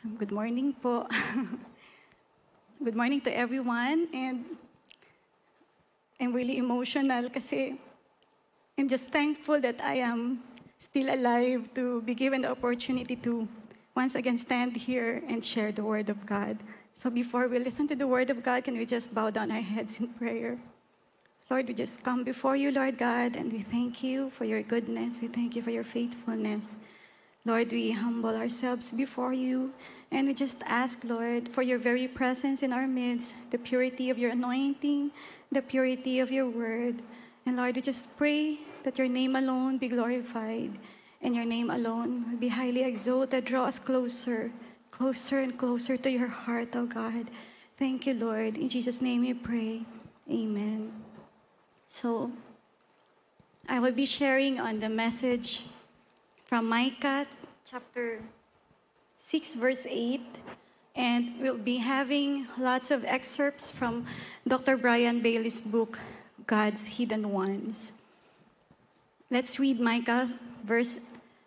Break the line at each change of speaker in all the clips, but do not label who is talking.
Good morning po. Good morning to everyone. And I'm really emotional kasi I'm just thankful that I am still alive to be given the opportunity to once again stand here and share the Word of God. So before we listen to the Word of God, can we just bow down our heads in prayer? Lord, we just come before you, Lord God, and we thank you for your goodness. We thank you for your faithfulness. Lord, we humble ourselves before you and we just ask, Lord, for your very presence in our midst, the purity of your anointing, the purity of your word. And Lord, we just pray that your name alone be glorified and your name alone be highly exalted. Draw us closer, closer and closer to your heart, oh God. Thank you, Lord. In Jesus' name we pray. Amen. So, I will be sharing on the message from Micah chapter 6, verse 8. And we'll be having lots of excerpts from Dr. Brian Bailey's book, God's Hidden Ones. Let's read Micah verse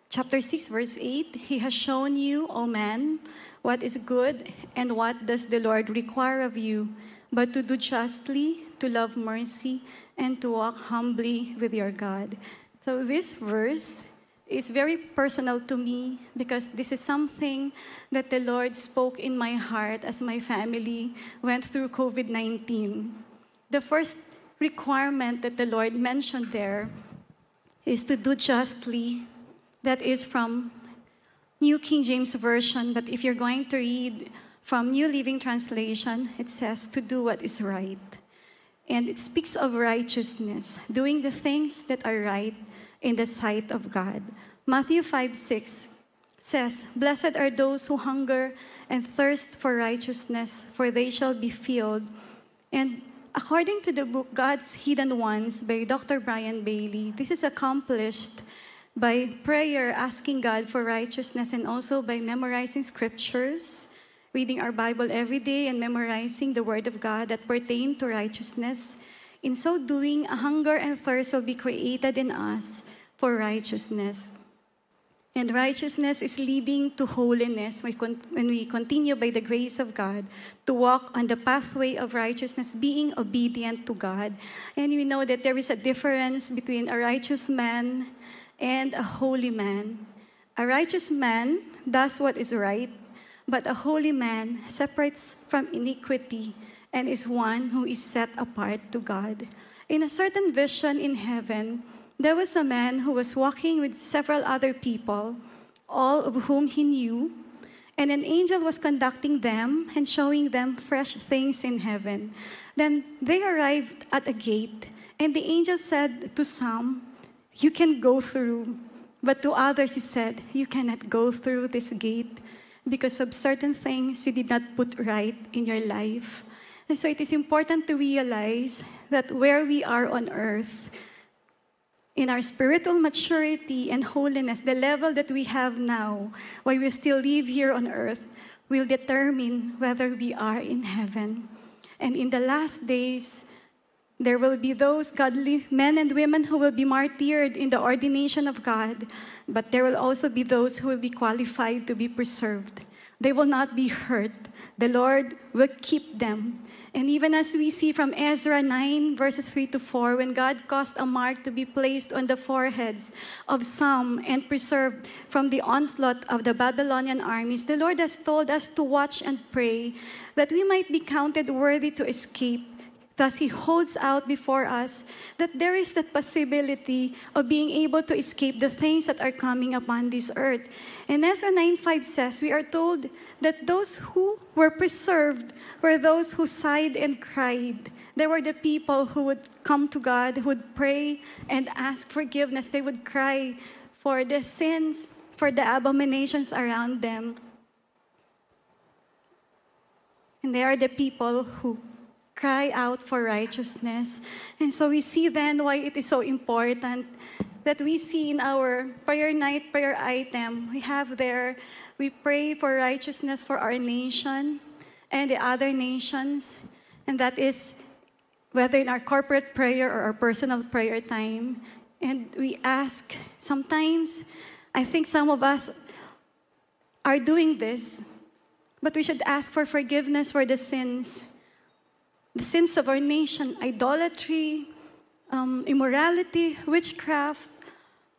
chapter 6 verse 8. He has shown you, O man, what is good and what does the Lord require of you, but to do justly, to love mercy, and to walk humbly with your God. So this verse is very personal to me because this is something that the Lord spoke in my heart as my family went through COVID 19. The first requirement that the Lord mentioned there is to do justly. That is from New King James Version, but if you're going to read from New Living Translation, it says to do what is right. And it speaks of righteousness, doing the things that are right in the sight of God. Matthew 5 6 says, Blessed are those who hunger and thirst for righteousness, for they shall be filled. And according to the book God's Hidden Ones by Dr. Brian Bailey, this is accomplished by prayer, asking God for righteousness, and also by memorizing scriptures, reading our Bible every day, and memorizing the Word of God that pertain to righteousness. In so doing, a hunger and thirst will be created in us for righteousness. And righteousness is leading to holiness when we continue by the grace of God to walk on the pathway of righteousness, being obedient to God. And we know that there is a difference between a righteous man and a holy man. A righteous man does what is right, but a holy man separates from iniquity and is one who is set apart to God. In a certain vision in heaven, there was a man who was walking with several other people, all of whom he knew, and an angel was conducting them and showing them fresh things in heaven. Then they arrived at a gate, and the angel said to some, You can go through. But to others, he said, You cannot go through this gate because of certain things you did not put right in your life. And so it is important to realize that where we are on earth, in our spiritual maturity and holiness, the level that we have now, while we still live here on earth, will determine whether we are in heaven. And in the last days, there will be those godly men and women who will be martyred in the ordination of God, but there will also be those who will be qualified to be preserved. They will not be hurt. The Lord will keep them and even as we see from Ezra 9, verses 3 to 4, when God caused a mark to be placed on the foreheads of some and preserved from the onslaught of the Babylonian armies, the Lord has told us to watch and pray that we might be counted worthy to escape Thus, He holds out before us that there is that possibility of being able to escape the things that are coming upon this earth. And Ezra 9.5 says, we are told that those who were preserved were those who sighed and cried. They were the people who would come to God, who would pray and ask forgiveness. They would cry for the sins, for the abominations around them. And they are the people who cry out for righteousness. And so we see then why it is so important that we see in our prayer night prayer item, we have there, we pray for righteousness for our nation and the other nations. And that is whether in our corporate prayer or our personal prayer time. And we ask, sometimes, I think some of us are doing this, but we should ask for forgiveness for the sins. The sins of our nation, idolatry, um, immorality, witchcraft,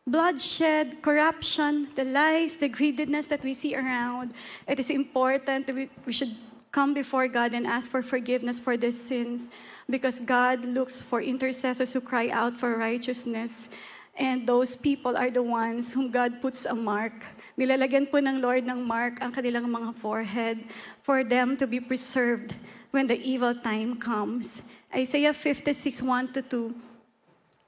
bloodshed, corruption, the lies, the greediness that we see around. It is important that we, we should come before God and ask for forgiveness for these sins because God looks for intercessors who cry out for righteousness. And those people are the ones whom God puts a mark. Nilalagyan po ng Lord ng mark ang kanilang mga forehead for them to be preserved when the evil time comes. Isaiah 56, 1 to 2.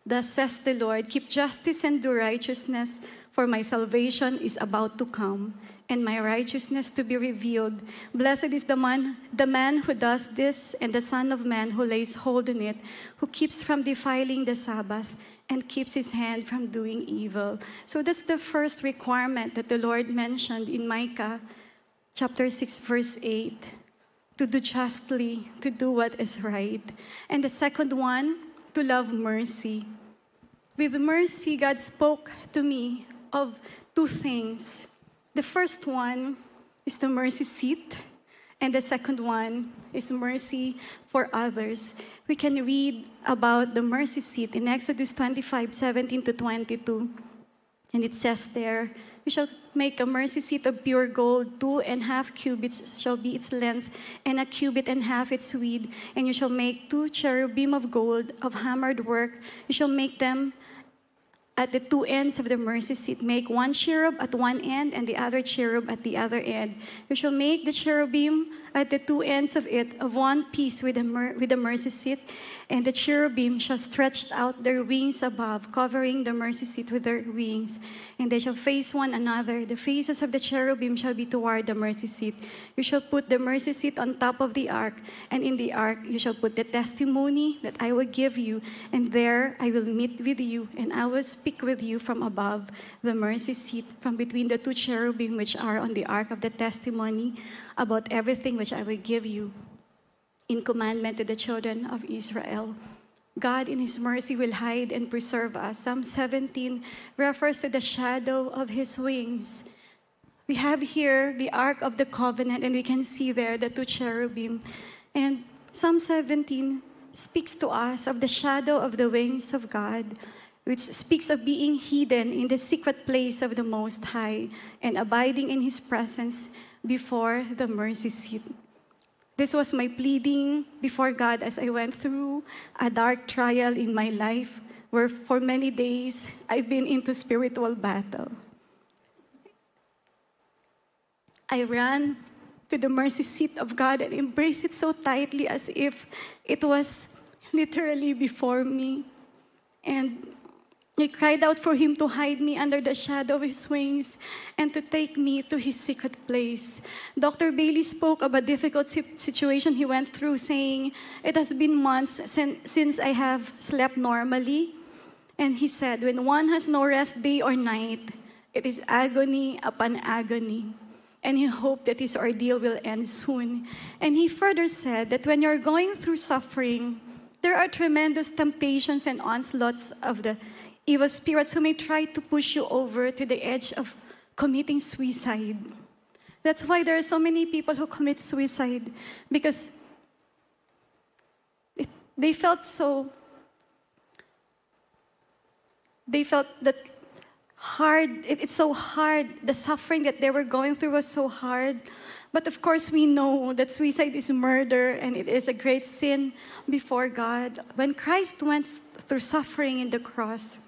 Thus says the Lord, keep justice and do righteousness, for my salvation is about to come, and my righteousness to be revealed. Blessed is the man, the man who does this, and the Son of Man who lays hold on it, who keeps from defiling the Sabbath, and keeps his hand from doing evil. So that's the first requirement that the Lord mentioned in Micah chapter 6, verse 8 to do justly, to do what is right. And the second one, to love mercy. With mercy, God spoke to me of two things. The first one is the mercy seat, and the second one is mercy for others. We can read about the mercy seat in Exodus 25 17 to 22. And it says there, You shall make a mercy seat of pure gold, two and a half cubits shall be its length, and a cubit and a half its width. And you shall make two cherubim of gold of hammered work. You shall make them at the two ends of the mercy seat. Make one cherub at one end and the other cherub at the other end. You shall make the cherubim at the two ends of it of one piece with the, mer- with the mercy seat, and the cherubim shall stretch out their wings above, covering the mercy seat with their wings. And they shall face one another. The faces of the cherubim shall be toward the mercy seat. You shall put the mercy seat on top of the ark, and in the ark you shall put the testimony that I will give you, and there I will meet with you, and I will speak with you from above the mercy seat, from between the two cherubim which are on the ark of the testimony, about everything which I will give you in commandment to the children of Israel. God, in His mercy, will hide and preserve us. Psalm 17 refers to the shadow of His wings. We have here the Ark of the Covenant, and we can see there the two cherubim. And Psalm 17 speaks to us of the shadow of the wings of God, which speaks of being hidden in the secret place of the Most High and abiding in His presence before the mercy seat. This was my pleading before God as I went through a dark trial in my life where for many days I've been into spiritual battle. I ran to the mercy seat of God and embraced it so tightly as if it was literally before me. And I cried out for him to hide me under the shadow of his wings and to take me to his secret place. Dr. Bailey spoke of a difficult situation he went through, saying, It has been months since I have slept normally. And he said, When one has no rest day or night, it is agony upon agony. And he hoped that his ordeal will end soon. And he further said that when you're going through suffering, there are tremendous temptations and onslaughts of the evil spirits who may try to push you over to the edge of committing suicide. That's why there are so many people who commit suicide because they felt so, they felt that hard, it, it's so hard. The suffering that they were going through was so hard. But of course, we know that suicide is murder and it is a great sin before God. When Christ went through suffering in the cross,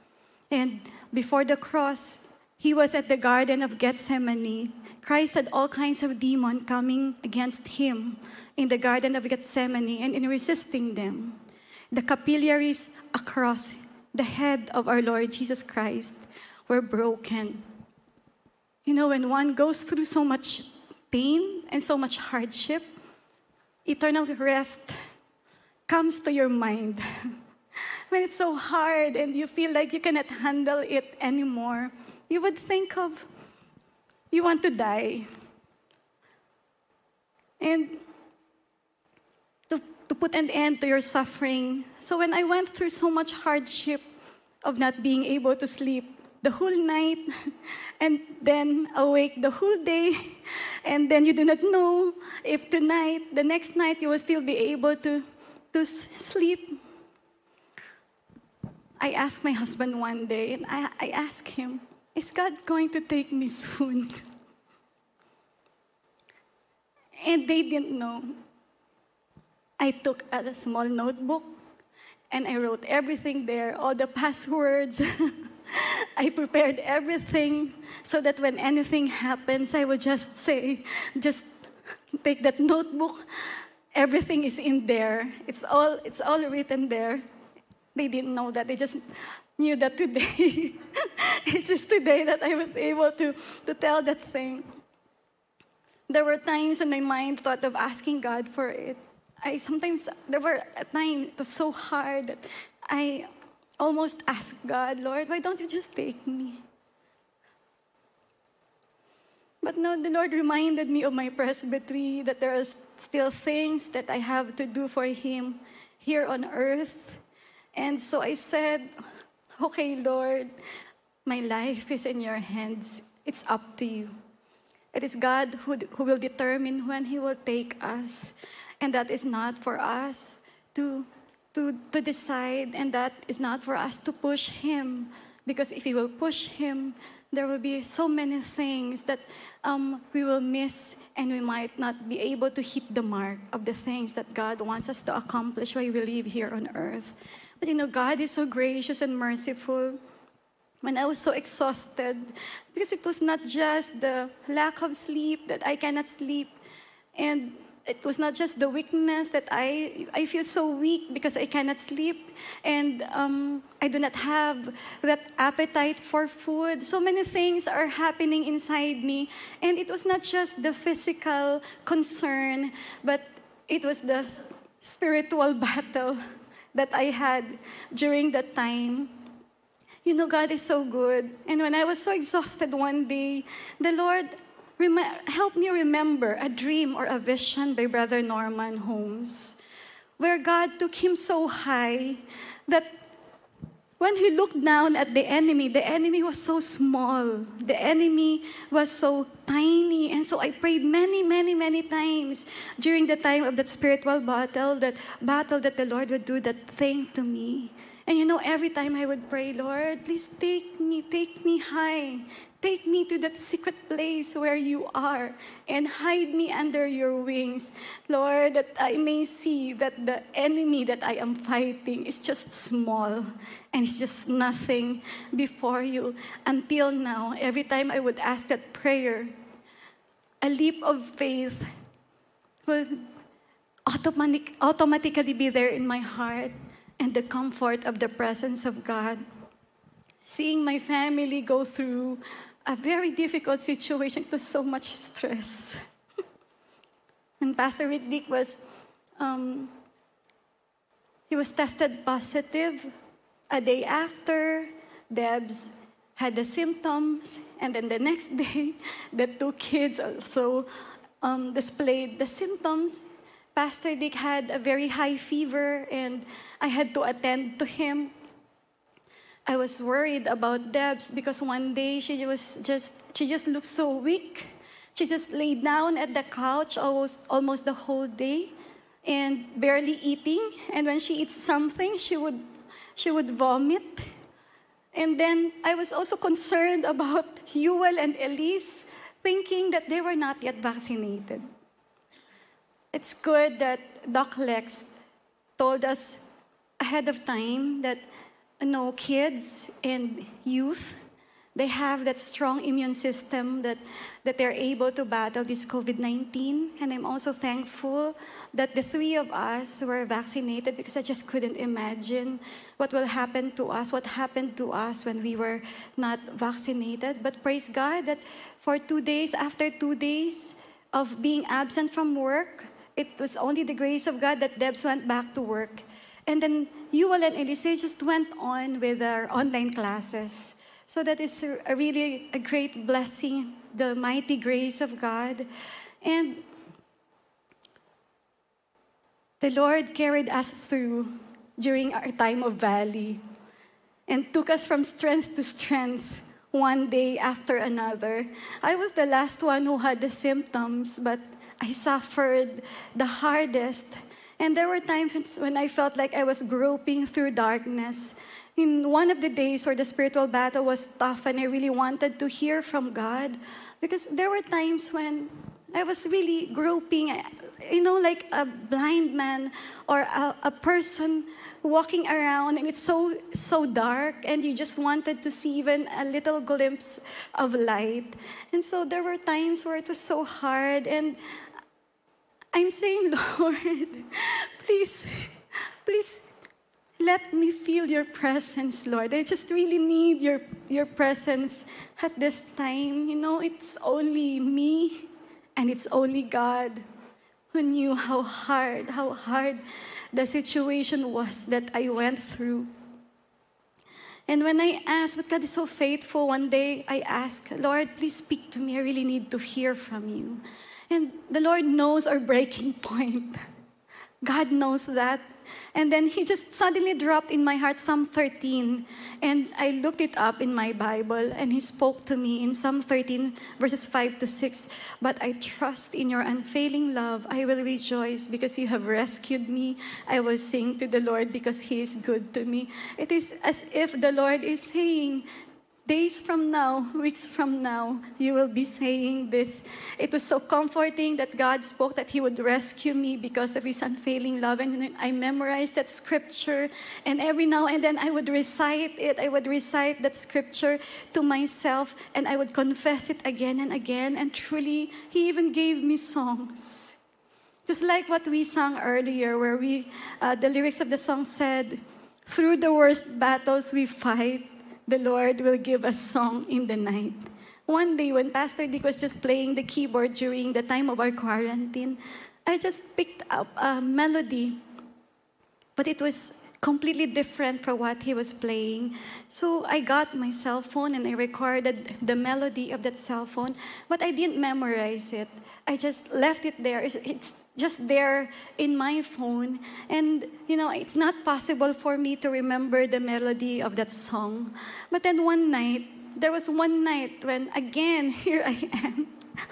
and before the cross, he was at the Garden of Gethsemane. Christ had all kinds of demons coming against him in the Garden of Gethsemane and in resisting them. The capillaries across the head of our Lord Jesus Christ were broken. You know, when one goes through so much pain and so much hardship, eternal rest comes to your mind. when it's so hard and you feel like you cannot handle it anymore, you would think of you want to die. And to, to put an end to your suffering. So when I went through so much hardship of not being able to sleep, the whole night and then awake the whole day. And then you do not know if tonight, the next night, you will still be able to, to sleep. I asked my husband one day, and I, I asked him, Is God going to take me soon? And they didn't know. I took a small notebook and I wrote everything there, all the passwords. I prepared everything so that when anything happens, I would just say, just take that notebook. Everything is in there. It's all, it's all written there. They didn't know that. They just knew that today. it's just today that I was able to, to tell that thing. There were times when my mind thought of asking God for it. I sometimes, there were a time it was so hard that I almost asked God, Lord, why don't you just take me? But no, the Lord reminded me of my presbytery that there are still things that I have to do for Him here on earth. And so I said, Okay, Lord, my life is in your hands. It's up to you. It is God who, who will determine when He will take us. And that is not for us to to, to decide, and that is not for us to push Him. Because if we will push Him, there will be so many things that um, we will miss, and we might not be able to hit the mark of the things that God wants us to accomplish while we live here on earth. But you know, God is so gracious and merciful. When I was so exhausted, because it was not just the lack of sleep that I cannot sleep, and it was not just the weakness that I, I feel so weak because I cannot sleep and um, I do not have that appetite for food. So many things are happening inside me. And it was not just the physical concern, but it was the spiritual battle that I had during that time. You know, God is so good. And when I was so exhausted one day, the Lord Rem- help me remember a dream or a vision by Brother Norman Holmes, where God took him so high that when he looked down at the enemy, the enemy was so small. The enemy was so tiny. And so I prayed many, many, many times during the time of that spiritual battle, that battle that the Lord would do that thing to me. And you know, every time I would pray, Lord, please take me, take me high. Take me to that secret place where you are and hide me under your wings, Lord, that I may see that the enemy that I am fighting is just small and it's just nothing before you. Until now, every time I would ask that prayer, a leap of faith would automatic, automatically be there in my heart and the comfort of the presence of God. Seeing my family go through a very difficult situation. It was so much stress. and Pastor Whitdick was, um, he was tested positive a day after. Debs had the symptoms, and then the next day, the two kids also um, displayed the symptoms. Pastor Dick had a very high fever, and I had to attend to him I was worried about Debs because one day she was just she just looked so weak. She just lay down at the couch almost almost the whole day and barely eating. And when she eats something, she would she would vomit. And then I was also concerned about Yuel and Elise, thinking that they were not yet vaccinated. It's good that Doc Lex told us ahead of time that know, kids and youth, they have that strong immune system that, that they're able to battle this COVID 19. And I'm also thankful that the three of us were vaccinated because I just couldn't imagine what will happen to us, what happened to us when we were not vaccinated. But praise God that for two days, after two days of being absent from work, it was only the grace of God that Debs went back to work. And then Yuval and Elise just went on with their online classes. So that is a really a great blessing, the mighty grace of God. And the Lord carried us through during our time of valley and took us from strength to strength one day after another. I was the last one who had the symptoms, but I suffered the hardest. And there were times when I felt like I was groping through darkness. In one of the days where the spiritual battle was tough and I really wanted to hear from God, because there were times when I was really groping, eh, you know, like a blind man or a, a person walking around and it's so so dark and you just wanted to see even a little glimpse of light and so there were times where it was so hard and i'm saying lord please please let me feel your presence lord i just really need your your presence at this time you know it's only me and it's only god who knew how hard how hard the situation was that I went through. And when I asked, but God is so faithful, one day I asked, Lord, please speak to me. I really need to hear from you. And the Lord knows our breaking point. God knows that. And then he just suddenly dropped in my heart Psalm 13. And I looked it up in my Bible, and he spoke to me in Psalm 13, verses 5 to 6. But I trust in your unfailing love. I will rejoice because you have rescued me. I will sing to the Lord because he is good to me. It is as if the Lord is saying, days from now, weeks from now, you will be saying this. It was so comforting that God spoke that He would rescue me because of His unfailing love. And I memorized that scripture, and every now and then I would recite it. I would recite that scripture to myself, and I would confess it again and again. And truly, He even gave me songs. Just like what we sang earlier, where we, uh, the lyrics of the song said, Through the worst battles we fight, the Lord will give a song in the night. One day, when Pastor Dick was just playing the keyboard during the time of our quarantine, I just picked up a melody, but it was completely different from what he was playing. So I got my cell phone and I recorded the melody of that cell phone, but I didn't memorize it. I just left it there. It's just there in my phone. And, you know, it's not possible for me to remember the melody of that song. But then one night, there was one night when, again, here I am.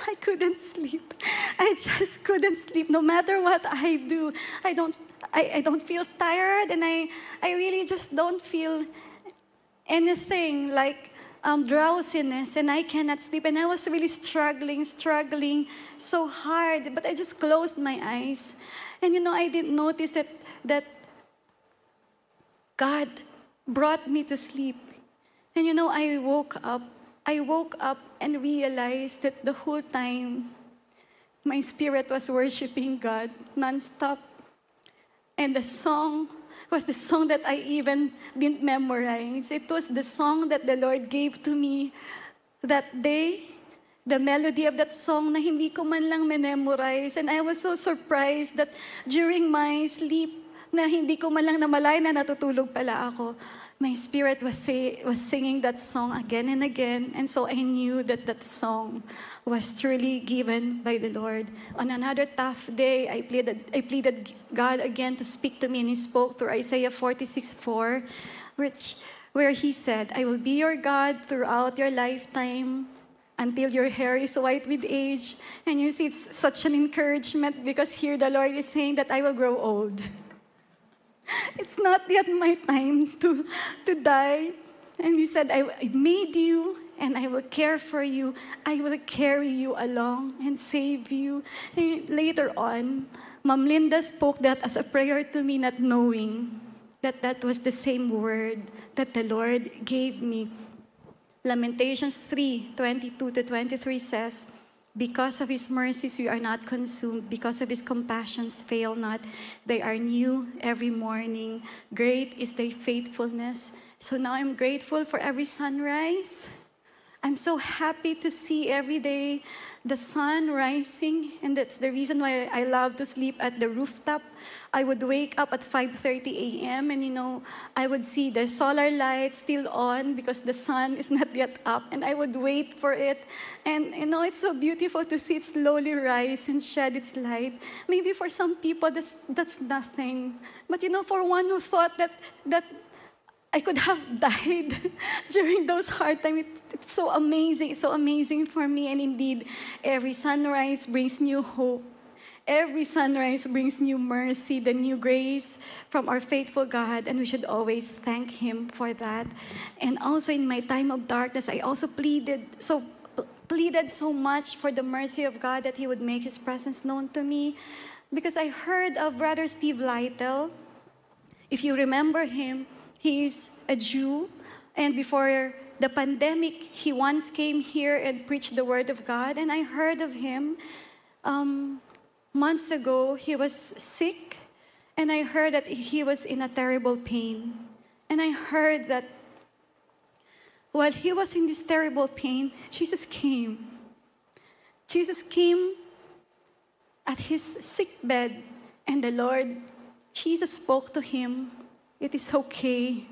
I couldn't sleep. I just couldn't sleep. No matter what I do, I don't, I, I don't feel tired, and I, I really just don't feel anything like um, drowsiness and I cannot sleep. And I was really struggling, struggling so hard. But I just closed my eyes. And you know, I didn't notice that, that God brought me to sleep. And you know, I woke up. I woke up and realized that the whole time my spirit was worshiping God nonstop. And the song was the song that I even didn't memorize. It was the song that the Lord gave to me that day. The melody of that song na hindi ko man lang memorize. And I was so surprised that during my sleep, na hindi ko man lang namalay na natutulog pala ako my spirit was, say, was singing that song again and again. And so I knew that that song was truly given by the Lord. On another tough day, I pleaded, I pleaded God again to speak to me, and He spoke through Isaiah 46 4, which, where He said, I will be your God throughout your lifetime until your hair is white with age. And you see, it's such an encouragement because here the Lord is saying that I will grow old. it's not yet my time to, to die. And he said, I, I made you and I will care for you. I will carry you along and save you. And later on, Mom Linda spoke that as a prayer to me, not knowing that that was the same word that the Lord gave me. Lamentations 3 22 to 23 says, because of his mercies, we are not consumed. Because of his compassions, fail not. They are new every morning. Great is thy faithfulness. So now I'm grateful for every sunrise. I'm so happy to see every day the sun rising, and that's the reason why I love to sleep at the rooftop I would wake up at 5:30 a.m. and you know, I would see the solar light still on because the sun is not yet up and I would wait for it. And you know, it's so beautiful to see it slowly rise and shed its light. Maybe for some people that's that's nothing. But you know, for one who thought that that I could have died during those hard times. It, it's so amazing. It's so amazing for me. And indeed, every sunrise brings new hope. Every sunrise brings new mercy, the new grace from our faithful God, and we should always thank Him for that. And also in my time of darkness, I also pleaded so pleaded so much for the mercy of God that He would make His presence known to me, because I heard of Brother Steve Lightle. If you remember him, he's a Jew, and before the pandemic, he once came here and preached the Word of God, and I heard of him. Um, months ago, he was sick, and I heard that he was in a terrible pain. And I heard that while he was in this terrible pain, Jesus came. Jesus came at his sick bed, and the Lord, Jesus spoke to him, It is okay.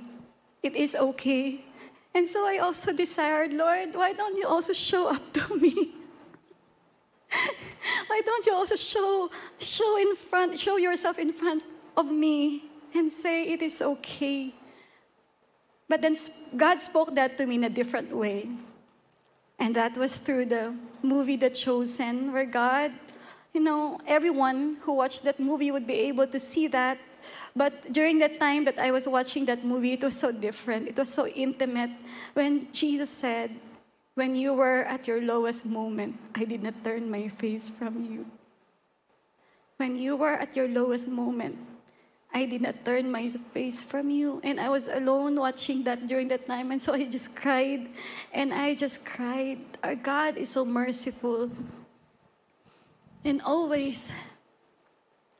It is okay. And so I also desired, Lord, why don't you also show up to me? Why don't you also show, show in front, show yourself in front of me and say it is okay? But then God spoke that to me in a different way. And that was through the movie The Chosen, where God, you know, everyone who watched that movie would be able to see that. But during that time that I was watching that movie, it was so different. It was so intimate when Jesus said, when you were at your lowest moment, I did not turn my face from you. When you were at your lowest moment, I did not turn my face from you. And I was alone watching that during that time. And so I just cried. And I just cried. Our God is so merciful. And always,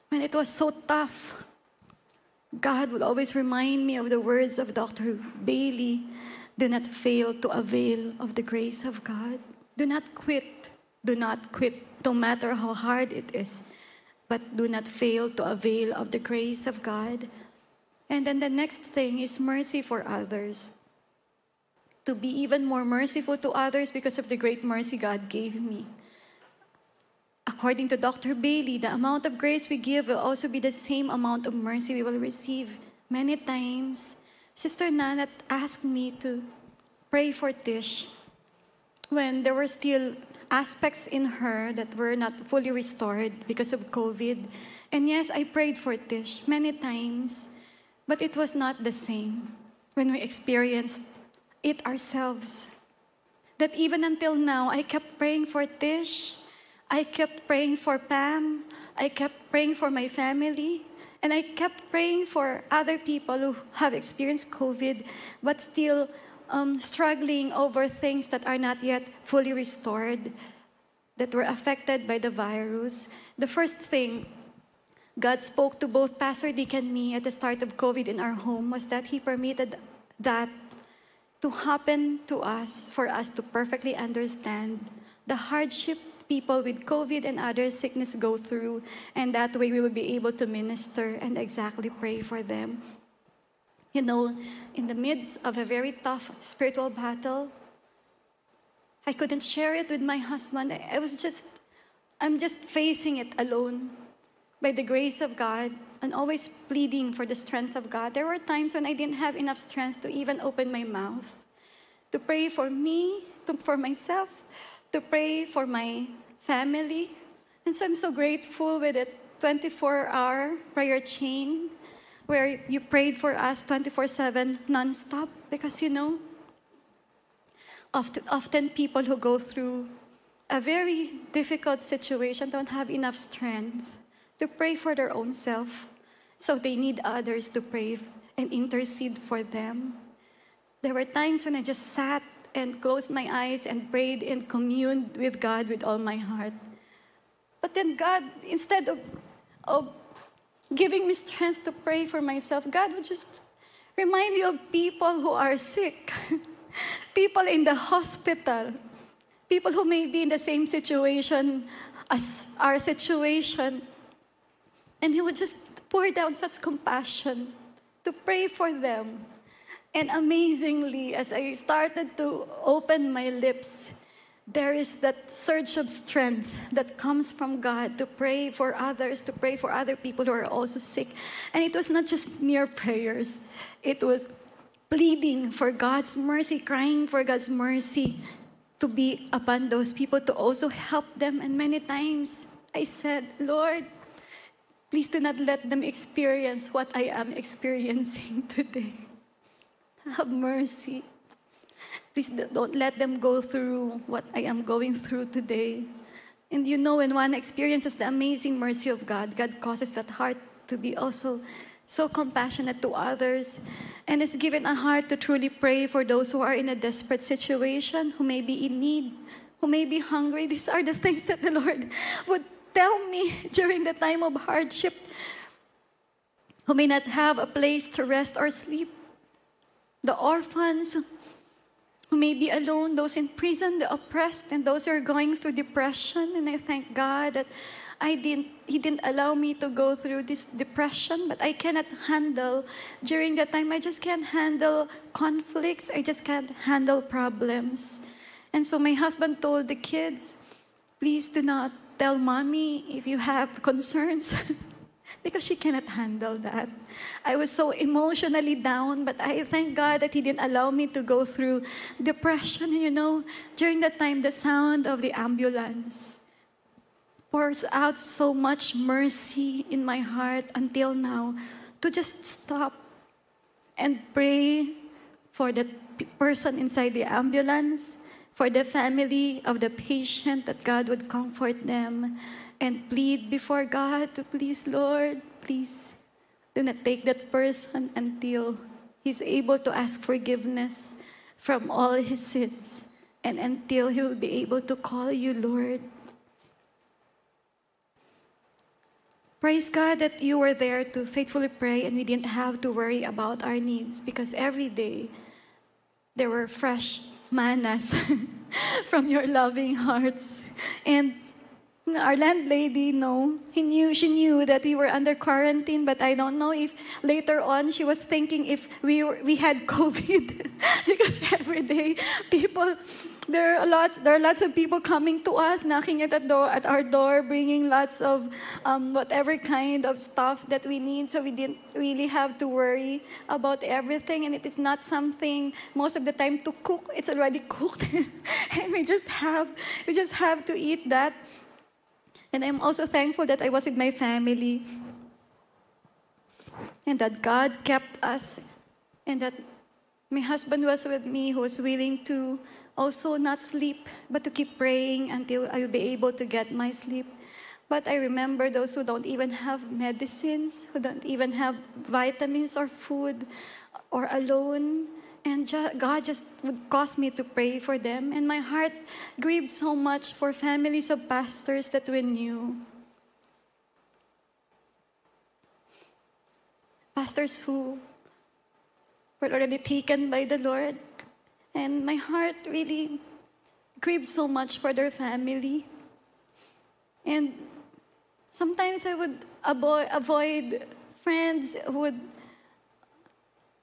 when it was so tough, God would always remind me of the words of Dr. Bailey do not fail to avail of the grace of God. Do not quit. Do not quit, no matter how hard it is. But do not fail to avail of the grace of God. And then the next thing is mercy for others. To be even more merciful to others because of the great mercy God gave me. According to Dr. Bailey, the amount of grace we give will also be the same amount of mercy we will receive. Many times, Sister Nanat asked me to pray for Tish when there were still aspects in her that were not fully restored because of COVID. And yes, I prayed for Tish many times, but it was not the same when we experienced it ourselves. That even until now, I kept praying for Tish, I kept praying for Pam, I kept praying for my family, and I kept praying for other people who have experienced COVID but still um, struggling over things that are not yet fully restored, that were affected by the virus. The first thing God spoke to both Pastor Dick and me at the start of COVID in our home was that He permitted that to happen to us for us to perfectly understand the hardship people with COVID and other sickness go through, and that way we will be able to minister and exactly pray for them. You know, in the midst of a very tough spiritual battle, I couldn't share it with my husband. I was just, I'm just facing it alone by the grace of God and always pleading for the strength of God. There were times when I didn't have enough strength to even open my mouth to pray for me, to, for myself, to pray for my family. And so I'm so grateful with the 24 hour prayer chain where you prayed for us 24 7 nonstop because you know, often, often people who go through a very difficult situation don't have enough strength to pray for their own self. So they need others to pray and intercede for them. There were times when I just sat and closed my eyes and prayed and communed with God with all my heart. But then God, instead of, of giving me strength to pray for myself, God would just remind me of people who are sick, people in the hospital, people who may be in the same situation as our situation. And He would just pour down such compassion to pray for them and amazingly, as I started to open my lips, there is that surge of strength that comes from God to pray for others, to pray for other people who are also sick. And it was not just mere prayers, it was pleading for God's mercy, crying for God's mercy to be upon those people, to also help them. And many times I said, Lord, please do not let them experience what I am experiencing today. Have mercy. Please don't let them go through what I am going through today. And you know, when one experiences the amazing mercy of God, God causes that heart to be also so compassionate to others and is given a heart to truly pray for those who are in a desperate situation, who may be in need, who may be hungry. These are the things that the Lord would tell me during the time of hardship, who may not have a place to rest or sleep. The orphans who may be alone, those in prison, the oppressed, and those who are going through depression. And I thank God that I didn't, He didn't allow me to go through this depression, but I cannot handle, during that time, I just can't handle conflicts. I just can't handle problems. And so my husband told the kids, please do not tell mommy if you have concerns. because she cannot handle that. I was so emotionally down, but I thank God that He didn't allow me to go through depression. You know, during that time, the sound of the ambulance pours out so much mercy in my heart until now to just stop and pray for the person inside the ambulance, for the family of the patient, that God would comfort them and plead before God to please, Lord, please do not take that person until he's able to ask forgiveness from all his sins and until he will be able to call you Lord. Praise God that you were there to faithfully pray and we didn't have to worry about our needs because every day there were fresh manas from your loving hearts. And our landlady, no, he knew, she knew that we were under quarantine, but I don't know if later on she was thinking if we, were, we had COVID. because every day people, there are lots, there are lots of people coming to us, knocking at the door, at our door, bringing lots of um, whatever kind of stuff that we need. So we didn't really have to worry about everything, and it is not something most of the time to cook. It's already cooked, and we just have, we just have to eat that. And I'm also thankful that I was with my family and that God kept us and that my husband was with me who was willing to also not sleep but to keep praying until I'll be able to get my sleep. But I remember those who don't even have medicines, who don't even have vitamins or food or alone. And God just would cause me to pray for them. And my heart grieved so much for families of pastors that we knew. Pastors who were already taken by the Lord. And my heart really grieved so much for their family. And sometimes I would avoid, avoid friends who would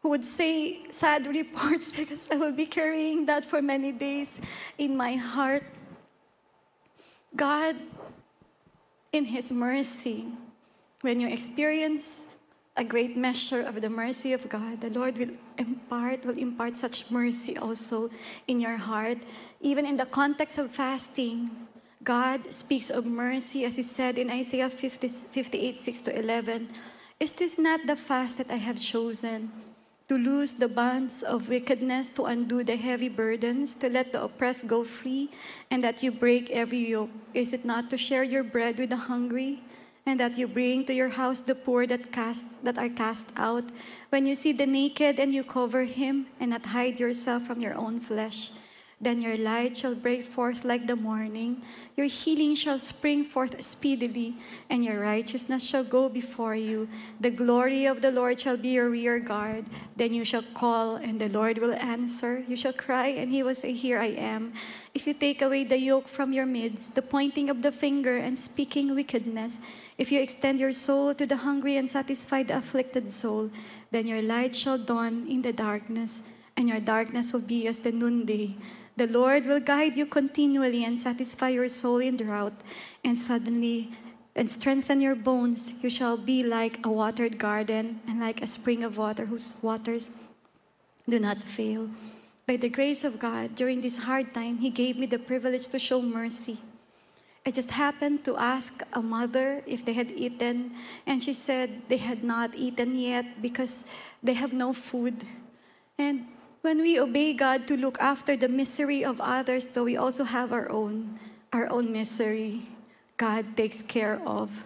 who would say sad reports because I will be carrying that for many days in my heart. God, in His mercy, when you experience a great measure of the mercy of God, the Lord will impart, will impart such mercy also in your heart. Even in the context of fasting, God speaks of mercy as He said in Isaiah 50, 58, 6 to 11. Is this not the fast that I have chosen? To loose the bonds of wickedness, to undo the heavy burdens, to let the oppressed go free, and that you break every yoke? Is it not to share your bread with the hungry, and that you bring to your house the poor that cast that are cast out? When you see the naked and you cover him, and not hide yourself from your own flesh, then your light shall break forth like the morning. Your healing shall spring forth speedily, and your righteousness shall go before you. The glory of the Lord shall be your rear guard. Then you shall call, and the Lord will answer. You shall cry, and he will say, Here I am. If you take away the yoke from your midst, the pointing of the finger and speaking wickedness, if you extend your soul to the hungry and satisfy the afflicted soul, then your light shall dawn in the darkness, and your darkness will be as the noonday. The Lord will guide you continually and satisfy your soul in drought, and suddenly and strengthen your bones. You shall be like a watered garden and like a spring of water whose waters do not fail. By the grace of God, during this hard time, He gave me the privilege to show mercy. I just happened to ask a mother if they had eaten, and she said they had not eaten yet because they have no food. And when we obey God to look after the misery of others, though we also have our own, our own misery, God takes care of.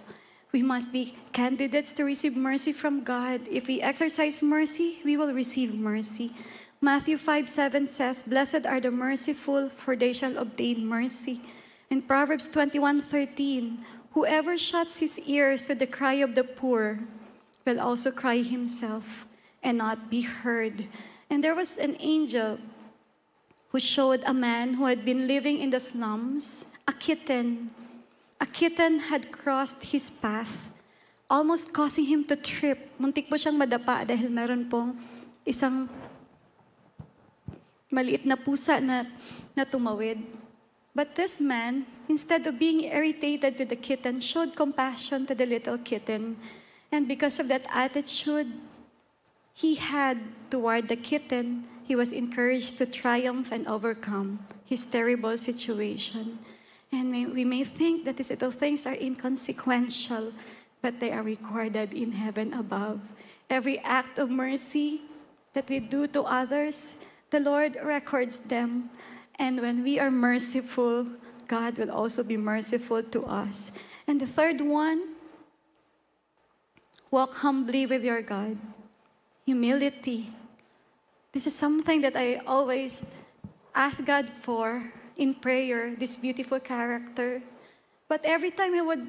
We must be candidates to receive mercy from God. If we exercise mercy, we will receive mercy. Matthew 5 7 says, Blessed are the merciful, for they shall obtain mercy. In Proverbs 21 13, whoever shuts his ears to the cry of the poor will also cry himself and not be heard. And there was an angel who showed a man who had been living in the slums a kitten a kitten had crossed his path, almost causing him to trip. Muntik po siyang madapa dahil meron pong isang maliit na pusa na, na tumawid. But this man, instead of being irritated to the kitten, showed compassion to the little kitten. And because of that attitude he had toward the kitten, he was encouraged to triumph and overcome his terrible situation. And may, we may think that these little things are inconsequential, but they are recorded in heaven above. Every act of mercy that we do to others, the Lord records them. And when we are merciful, God will also be merciful to us. And the third one, walk humbly with your God. Humility. This is something that I always ask God for in prayer this beautiful character. But every time I would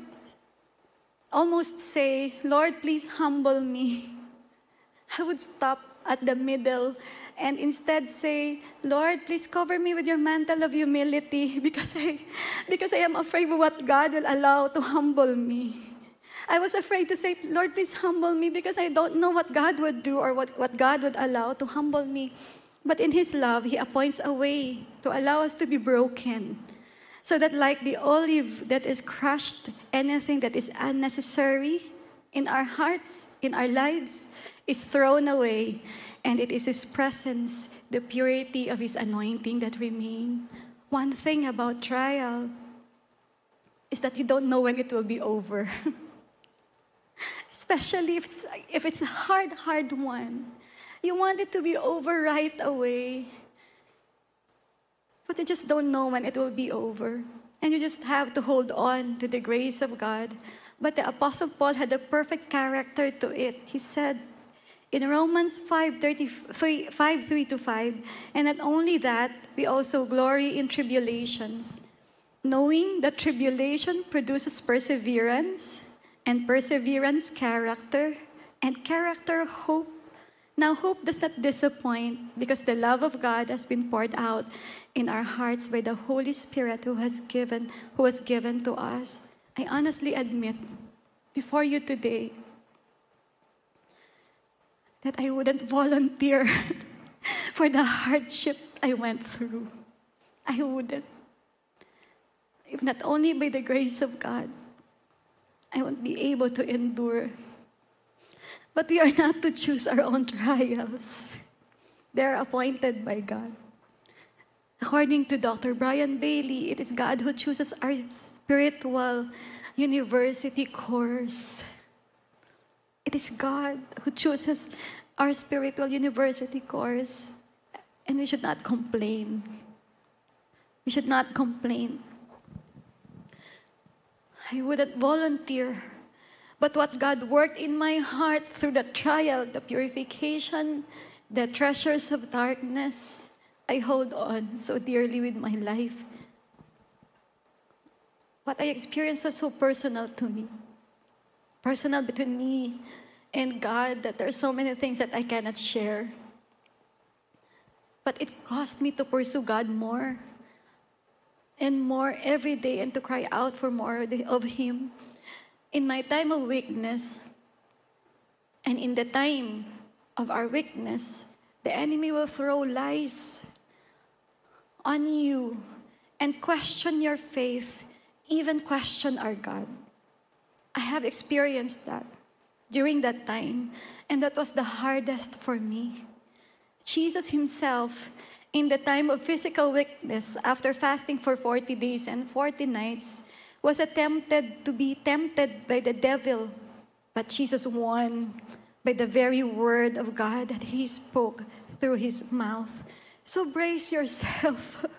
almost say, Lord, please humble me, I would stop at the middle and instead say, Lord, please cover me with your mantle of humility because I, because I am afraid of what God will allow to humble me. I was afraid to say, Lord, please humble me because I don't know what God would do or what, what God would allow to humble me. But in His love, He appoints a way to allow us to be broken. So that, like the olive that is crushed, anything that is unnecessary in our hearts, in our lives, is thrown away. And it is His presence, the purity of His anointing that remain. One thing about trial is that you don't know when it will be over. Especially if it's, if it's a hard, hard one. You want it to be over right away. But you just don't know when it will be over. And you just have to hold on to the grace of God. But the Apostle Paul had a perfect character to it. He said in Romans 5, 33, 5 3 to 5, and not only that, we also glory in tribulations, knowing that tribulation produces perseverance, and perseverance, character, and character, hope now, hope does not disappoint because the love of God has been poured out in our hearts by the Holy Spirit who has given, who was given to us. I honestly admit before you today that I wouldn't volunteer for the hardship I went through. I wouldn't. If not only by the grace of God, I won't be able to endure but we are not to choose our own trials. They are appointed by God. According to Dr. Brian Bailey, it is God who chooses our spiritual university course. It is God who chooses our spiritual university course. And we should not complain. We should not complain. I wouldn't volunteer but what God worked in my heart through the trial, the purification, the treasures of darkness, I hold on so dearly with my life. What I experienced was so personal to me. Personal between me and God that there are so many things that I cannot share. But it caused me to pursue God more and more every day and to cry out for more of Him in my time of weakness and in the time of our weakness, the enemy will throw lies on you and question your faith, even question our God. I have experienced that during that time, and that was the hardest for me. Jesus himself, in the time of physical weakness, after fasting for 40 days and 40 nights, was attempted to be tempted by the devil. But Jesus won by the very word of God that he spoke through his mouth. So brace yourself.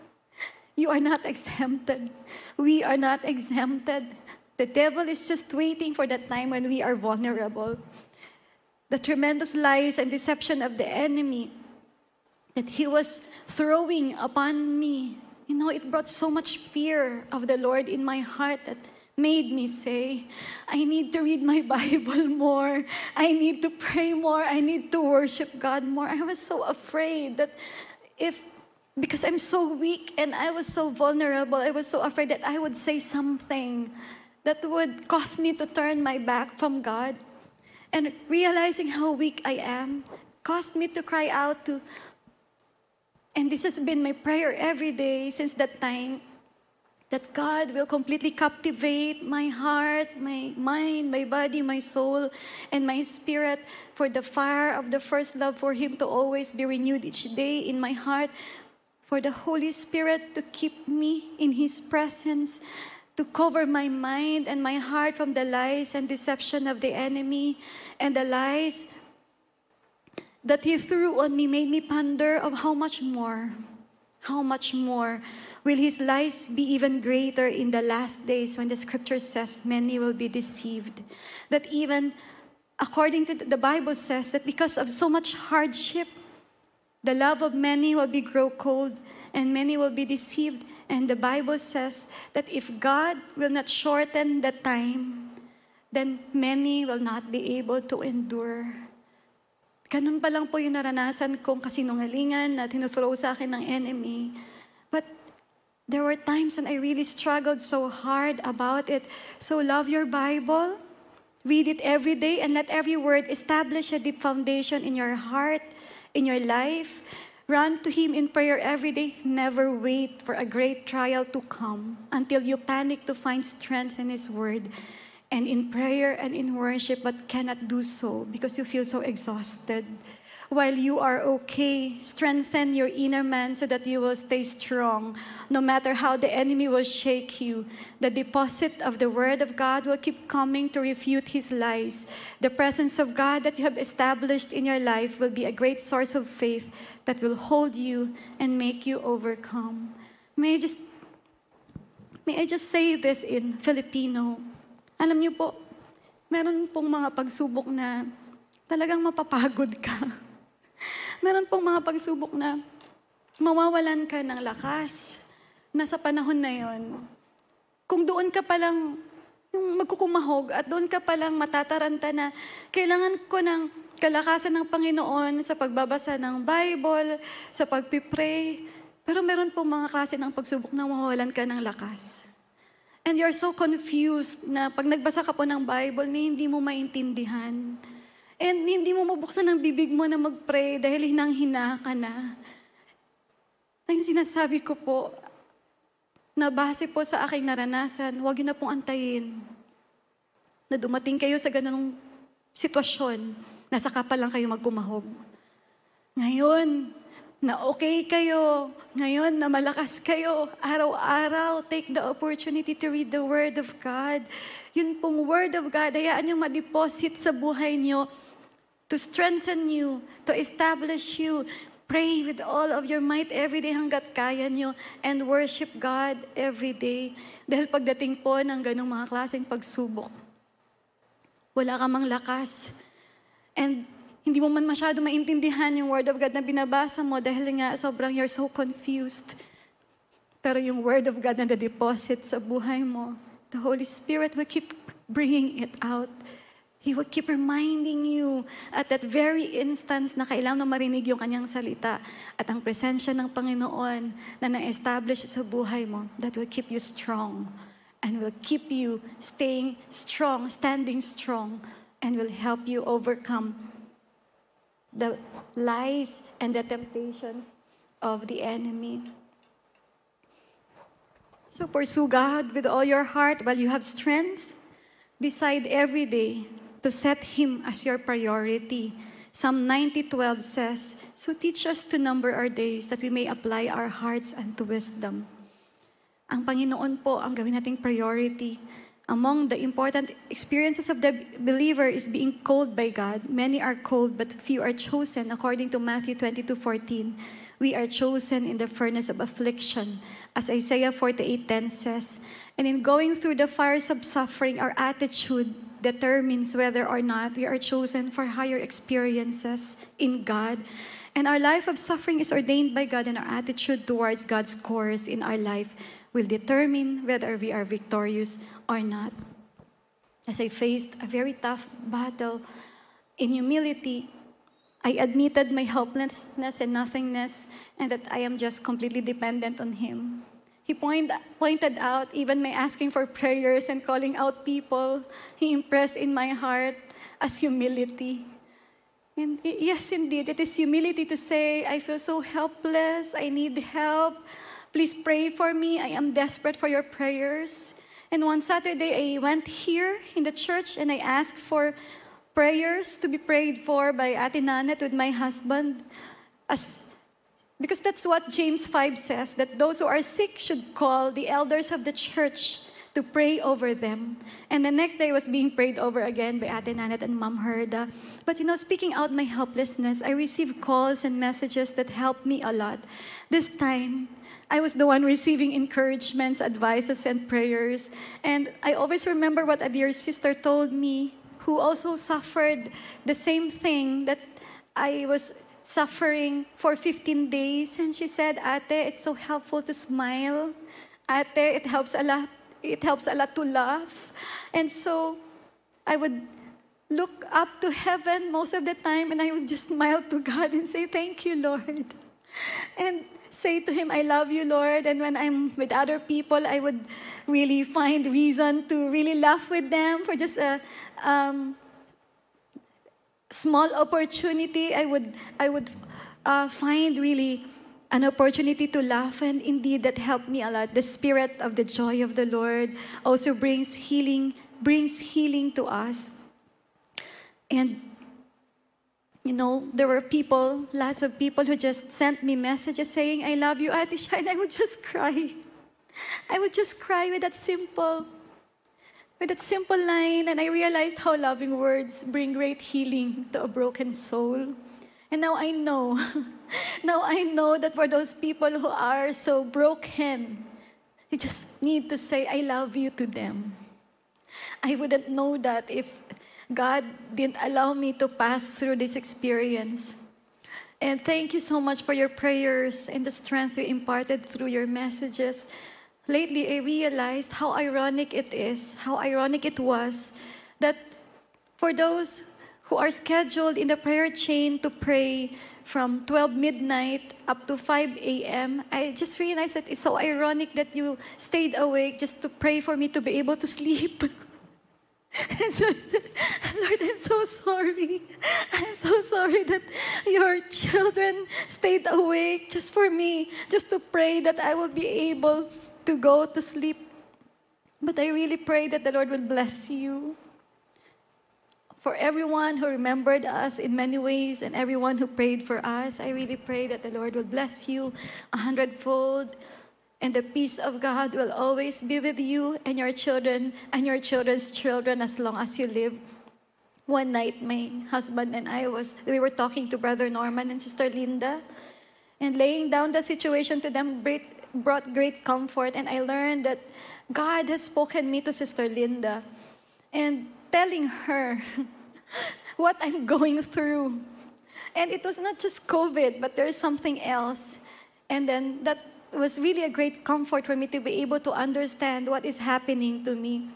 You are not exempted. We are not exempted. The devil is just waiting for that time when we are vulnerable. The tremendous lies and deception of the enemy that he was throwing upon me, you know, it brought so much fear of the Lord in my heart that made me say, I need to read my Bible more. I need to pray more. I need to worship God more. I was so afraid that if because I'm so weak and I was so vulnerable. I was so afraid that I would say something that would cause me to turn my back from God. And realizing how weak I am caused me to cry out to, and this has been my prayer every day since that time, that God will completely captivate my heart, my mind, my body, my soul, and my spirit for the fire of the first love for Him to always be renewed each day in my heart for the Holy Spirit to keep me in His presence, to cover my mind and my heart from the lies and deception of the enemy and the lies that He threw on me made me ponder of how much more, how much more will His lies be even greater in the last days when the scripture says many will be deceived. That even according to the Bible says that because of so much hardship, the love of many will be grow cold, and many will be deceived. And the Bible says that if God will not shorten the time, then many will not be able to endure. Ganun pa lang po yung naranasan kong kasinungalingan na tinuthrow sa akin ng enemy. But there were times when I really struggled so hard about it. So love your Bible. Read it every day and let every word establish a deep foundation in your heart in your life. Run to Him in prayer every day. Never wait for a great trial to come until you panic to find strength in His Word and in prayer and in worship, but cannot do so because you feel so exhausted. While you are okay, strengthen your inner man so that you will stay strong. No matter how the enemy will shake you, the deposit of the Word of God will keep coming to refute his lies. The presence of God that you have established in your life will be a great source of faith that will hold you and make you overcome. May I just, may I just say this in Filipino? Alam niyo po, meron pong mga pagsubok na talagang mapapagod ka. Meron pong mga pagsubok na mawawalan ka ng lakas na sa panahon na yon. Kung doon ka palang yung magkukumahog at doon ka palang matataranta na kailangan ko ng kalakasan ng Panginoon sa pagbabasa ng Bible, sa pagpipray. Pero meron pong mga klase ng pagsubok na mawawalan ka ng lakas. And you're so confused na pag nagbasa ka po ng Bible, na hindi mo maintindihan. And hindi mo mabuksan ang bibig mo na mag-pray dahil hinang-hina ka na. Ang sinasabi ko po, na base po sa aking naranasan, huwag yun na pong antayin na dumating kayo sa ganung sitwasyon na saka pa lang kayo magkumahog. Ngayon, na okay kayo, ngayon na malakas kayo, araw-araw, take the opportunity to read the Word of God. Yun pong Word of God, hayaan nyo ma-deposit sa buhay nyo to strengthen you, to establish you. Pray with all of your might every day hanggat kaya nyo and worship God every day. Dahil pagdating po ng ganong mga klaseng pagsubok, wala ka mang lakas. And hindi mo man masyado maintindihan yung Word of God na binabasa mo dahil nga sobrang you're so confused. Pero yung Word of God na na-deposit sa buhay mo, the Holy Spirit will keep bringing it out. He will keep reminding you at that very instance na kailangan marinig yung kanyang salita at ang presensya ng Panginoon na na-establish sa buhay mo that will keep you strong and will keep you staying strong, standing strong, and will help you overcome the lies and the temptations of the enemy. So pursue God with all your heart while you have strength. Decide every day to set Him as your priority. Psalm 90:12 says, "So teach us to number our days that we may apply our hearts unto wisdom." Ang Panginoon po ang gawin nating priority. Among the important experiences of the believer is being called by God. Many are called, but few are chosen, according to Matthew 22:14. We are chosen in the furnace of affliction, as Isaiah 48:10 says. And in going through the fires of suffering, our attitude determines whether or not we are chosen for higher experiences in God. And our life of suffering is ordained by God, and our attitude towards God's course in our life will determine whether we are victorious or not. As I faced a very tough battle in humility, I admitted my helplessness and nothingness, and that I am just completely dependent on Him. He point, pointed out even my asking for prayers and calling out people, He impressed in my heart as humility. And yes, indeed, it is humility to say, I feel so helpless, I need help. Please pray for me. I am desperate for your prayers. And one Saturday, I went here in the church and I asked for prayers to be prayed for by Ate with my husband. As, because that's what James 5 says, that those who are sick should call the elders of the church to pray over them. And the next day was being prayed over again by Ate and Mom Herda. But you know, speaking out my helplessness, I received calls and messages that helped me a lot. This time, I was the one receiving encouragements, advices, and prayers. And I always remember what a dear sister told me, who also suffered the same thing that I was suffering for 15 days. And she said, Ate, it's so helpful to smile. Ate, it helps a lot. It helps a lot to laugh. And so I would look up to heaven most of the time and I would just smile to God and say, Thank you, Lord. And say to Him, I love you, Lord. And when I'm with other people, I would really find reason to really laugh with them for just a um, small opportunity. I would, I would uh, find really an opportunity to laugh, and indeed that helped me a lot. The spirit of the joy of the Lord also brings healing, brings healing to us. And you know, there were people, lots of people who just sent me messages saying, I love you, Ate and I would just cry. I would just cry with that simple, with that simple line. And I realized how loving words bring great healing to a broken soul. And now I know, now I know that for those people who are so broken, you just need to say, I love you to them. I wouldn't know that if God didn't allow me to pass through this experience. And thank you so much for your prayers and the strength you imparted through your messages. Lately, I realized how ironic it is, how ironic it was that for those who are scheduled in the prayer chain to pray from 12 midnight up to 5 a.m., I just realized that it's so ironic that you stayed awake just to pray for me to be able to sleep. And so I said, Lord, I'm so sorry. I'm so sorry that your children stayed awake just for me, just to pray that I will be able to go to sleep. But I really pray that the Lord will bless you. For everyone who remembered us in many ways and everyone who prayed for us, I really pray that the Lord will bless you a hundredfold and the peace of God will always be with you and your children and your children's children as long as you live. One night, my husband and I was, we were talking to Brother Norman and Sister Linda, and laying down the situation to them brought great comfort. And I learned that God has spoken me to Sister Linda and telling her what I'm going through. And it was not just COVID, but there's something else. And then that was really a great comfort for me to be able to understand what is happening to me.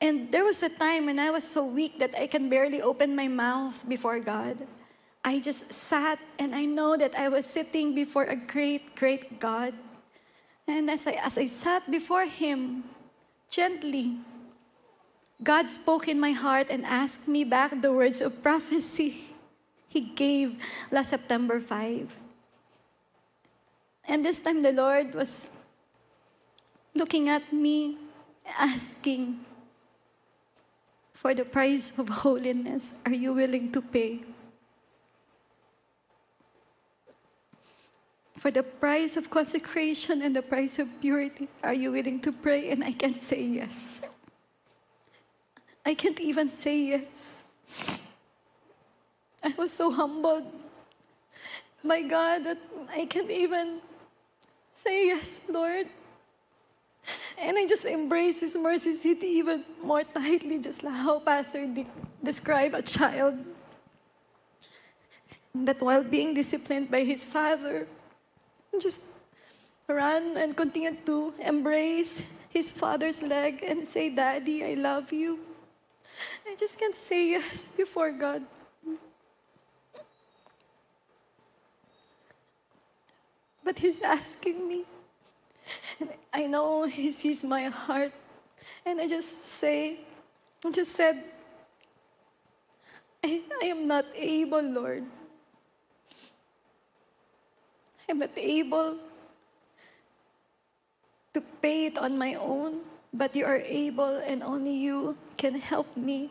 And there was a time when I was so weak that I can barely open my mouth before God. I just sat and I know that I was sitting before a great, great God. And as I, as I sat before Him, gently, God spoke in my heart and asked me back the words of prophecy He gave last September 5. And this time the Lord was looking at me, asking, For the price of holiness, are you willing to pay? For the price of consecration and the price of purity, are you willing to pray? And I can't say yes. I can't even say yes. I was so humbled. My God, that I can't even say yes, Lord. And I just embrace His mercy seat even more tightly, just like how Pastor de- described a child. That while being disciplined by his father, just run and continue to embrace his father's leg and say, Daddy, I love you. I just can't say yes before God. But he's asking me. And I know he sees my heart. And I just say, I just said, I, I am not able, Lord. I'm not able to pay it on my own, but you are able, and only you can help me.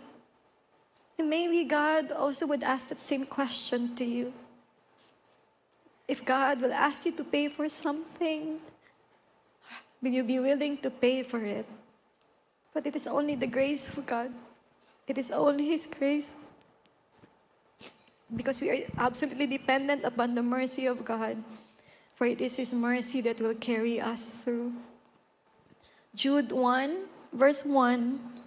And maybe God also would ask that same question to you. If God will ask you to pay for something, will you be willing to pay for it? But it is only the grace of God. It is only His grace. Because we are absolutely dependent upon the mercy of God. For it is His mercy that will carry us through. Jude 1, verse 1 to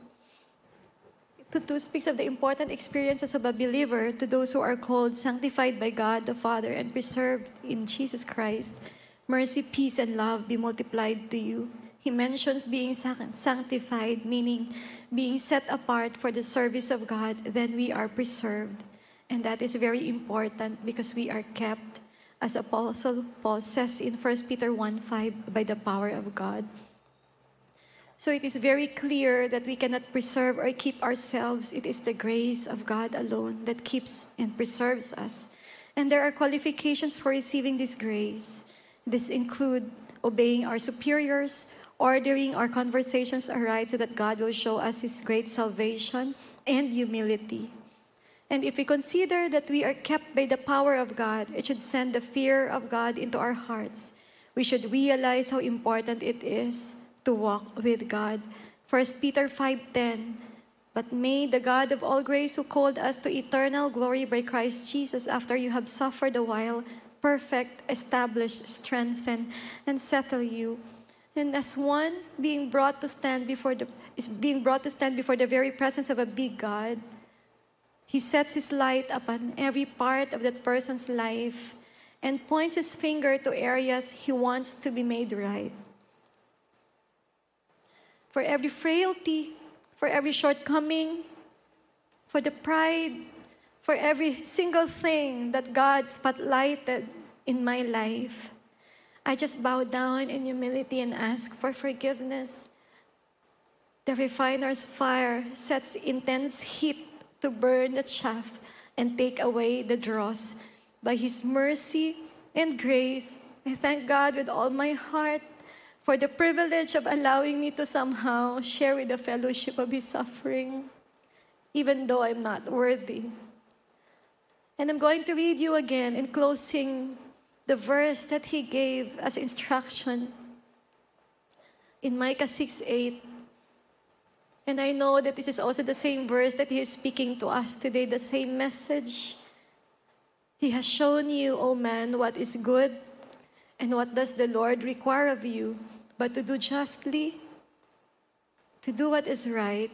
2 speaks of the important experiences of a believer to those who are called, sanctified by God the Father, and preserved in Jesus Christ. Mercy, peace, and love be multiplied to you. He mentions being sanctified, meaning being set apart for the service of God, then we are preserved. And that is very important because we are kept, as Apostle Paul says in 1 Peter 1 5, by the power of God. So it is very clear that we cannot preserve or keep ourselves. It is the grace of God alone that keeps and preserves us. And there are qualifications for receiving this grace. This include obeying our superiors, ordering our conversations aright so that God will show us his great salvation and humility. And if we consider that we are kept by the power of God, it should send the fear of God into our hearts. We should realize how important it is to walk with God. 1 Peter 5:10 But may the God of all grace who called us to eternal glory by Christ Jesus after you have suffered a while perfect, establish, strengthen and settle you. And as one being brought to stand before the is being brought to stand before the very presence of a big God, he sets his light upon every part of that person's life and points his finger to areas he wants to be made right for every frailty, for every shortcoming, for the pride, for every single thing that God spotlighted in my life. I just bow down in humility and ask for forgiveness. The refiner's fire sets intense heat to burn the chaff and take away the dross. By His mercy and grace, I thank God with all my heart for the privilege of allowing me to somehow share with the fellowship of his suffering, even though I'm not worthy. And I'm going to read you again in closing the verse that he gave as instruction in Micah 6 8. And I know that this is also the same verse that he is speaking to us today, the same message. He has shown you, O man, what is good and what does the Lord require of you? But to do justly, to do what is right,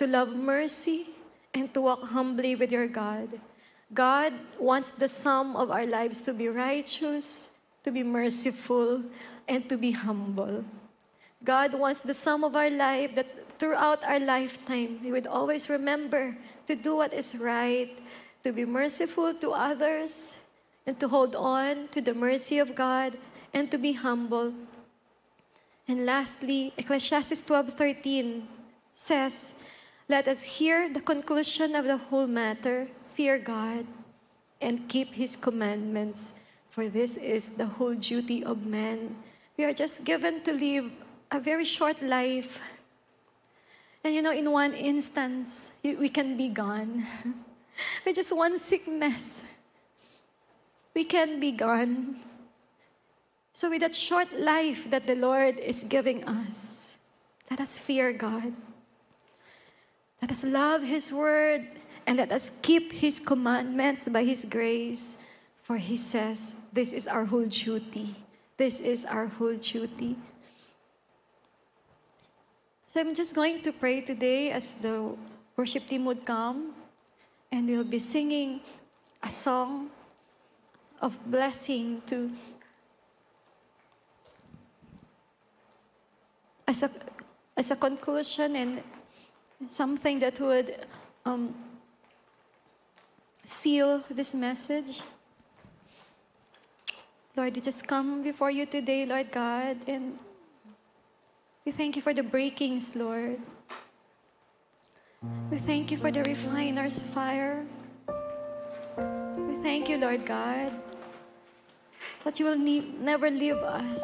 to love mercy, and to walk humbly with your God. God wants the sum of our lives to be righteous, to be merciful, and to be humble. God wants the sum of our life that throughout our lifetime, we would always remember to do what is right, to be merciful to others, and to hold on to the mercy of God and to be humble. And lastly, Ecclesiastes 12:13 says, "Let us hear the conclusion of the whole matter, fear God and keep his commandments, for this is the whole duty of man." We are just given to live a very short life.
And you know, in one instance, we can be gone. With just one sickness, we can be gone. So, with that short life that the Lord is giving us, let us fear God. Let us love His word and let us keep His commandments by His grace. For He says, This is our whole duty. This is our whole duty. So I'm just going to pray today as the worship team would come, and we'll be singing a song of blessing to as a as a conclusion and something that would um, seal this message. Lord, we just come before you today, Lord God, and we thank you for the breakings, Lord. We thank you for the refiner's fire. We thank you, Lord God, that you will ne- never leave us.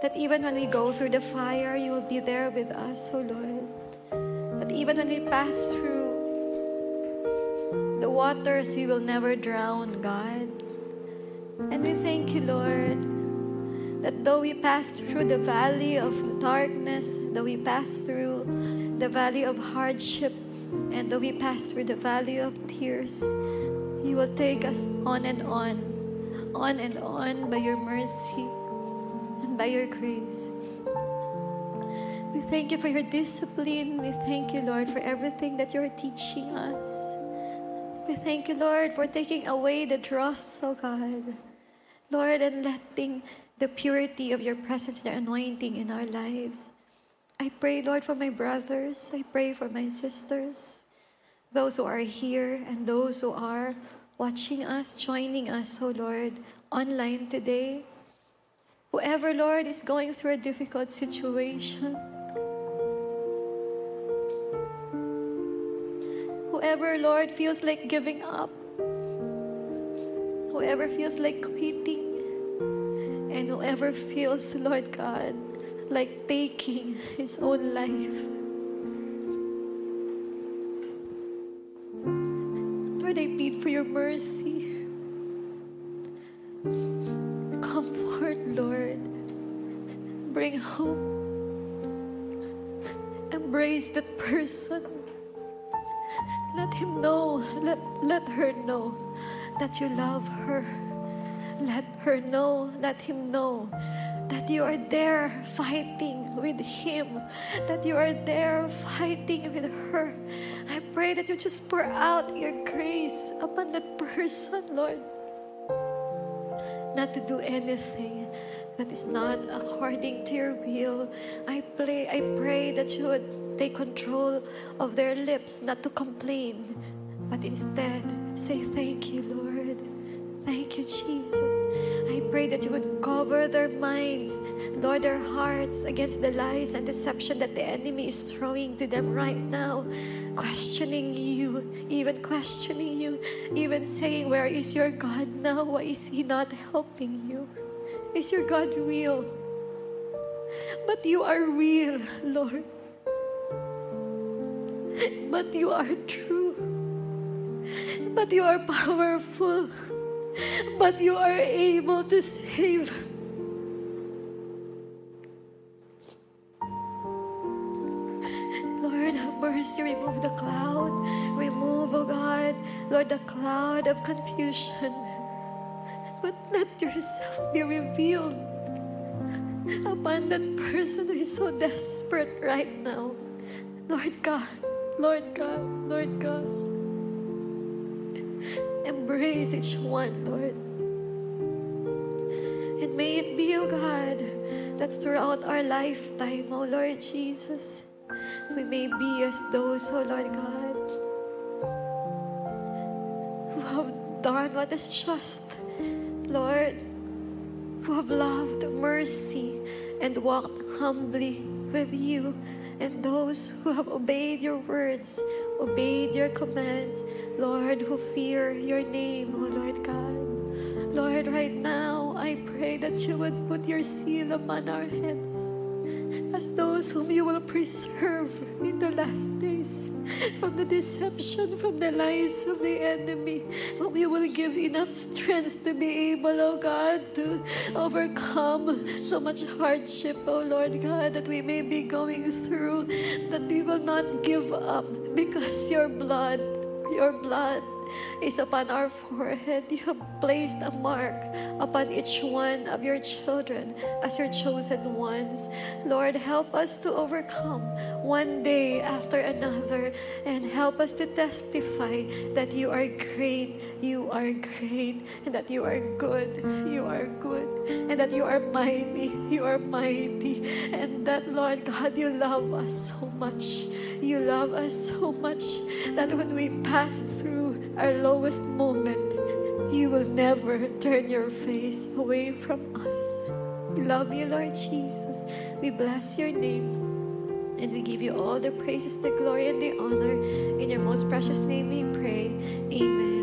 That even when we go through the fire, you will be there with us, oh Lord. That even when we pass through the waters, we will never drown, God. And we thank you, Lord, that though we pass through the valley of darkness, though we pass through the valley of hardship, and though we pass through the valley of tears, you will take us on and on, on and on by your mercy and by your grace. We thank you for your discipline. We thank you, Lord, for everything that you're teaching us. We thank you, Lord, for taking away the dross, oh God. Lord, and letting the purity of your presence and anointing in our lives. I pray, Lord, for my brothers. I pray for my sisters, those who are here and those who are watching us, joining us, oh Lord, online today. Whoever, Lord, is going through a difficult situation. Whoever, Lord, feels like giving up. Whoever feels like quitting. And whoever feels, Lord God, like taking his own life. Your mercy. Comfort, Lord. Bring hope. Embrace that person. Let him know, let, let her know that you love her. Let her know, let him know that you are there fighting with him, that you are there fighting with her. Pray that you just pour out your grace upon that person, Lord. Not to do anything that is not according to your will. I pray, I pray that you would take control of their lips, not to complain, but instead say, Thank you, Lord. Thank you, Jesus. I pray that you would cover their minds, Lord, their hearts against the lies and deception that the enemy is throwing to them right now, questioning you, even questioning you, even saying, Where is your God now? Why is he not helping you? Is your God real? But you are real, Lord. But you are true. But you are powerful. But you are able to save. Lord, have mercy. Remove the cloud. Remove, oh God, Lord, the cloud of confusion. But let yourself be revealed upon that person who is so desperate right now. Lord God, Lord God, Lord God. Embrace each one, Lord. And may it be, oh God, that throughout our lifetime, oh Lord Jesus, we may be as those, oh Lord God, who have done what is just, Lord, who have loved mercy and walked humbly with you, and those who have obeyed your words, obeyed your commands, Lord, who fear your name, O Lord God. Lord, right now, I pray that you would put your seal upon our heads. As those whom you will preserve in the last days from the deception, from the lies of the enemy, whom you will give enough strength to be able, oh God, to overcome so much hardship, oh Lord God, that we may be going through, that we will not give up because your blood, your blood is upon our forehead. You have placed a mark upon each one of your children as your chosen ones. Lord, help us to overcome one day after another and help us to testify that you are great, you are great, and that you are good, you are good, and that you are mighty, you are mighty, and that, Lord God, you love us so much. You love us so much that when we pass through our lowest moment, you will never turn your face away from us. We love you, Lord Jesus. We bless your name. And we give you all the praises, the glory, and the honor. In your most precious name we pray. Amen.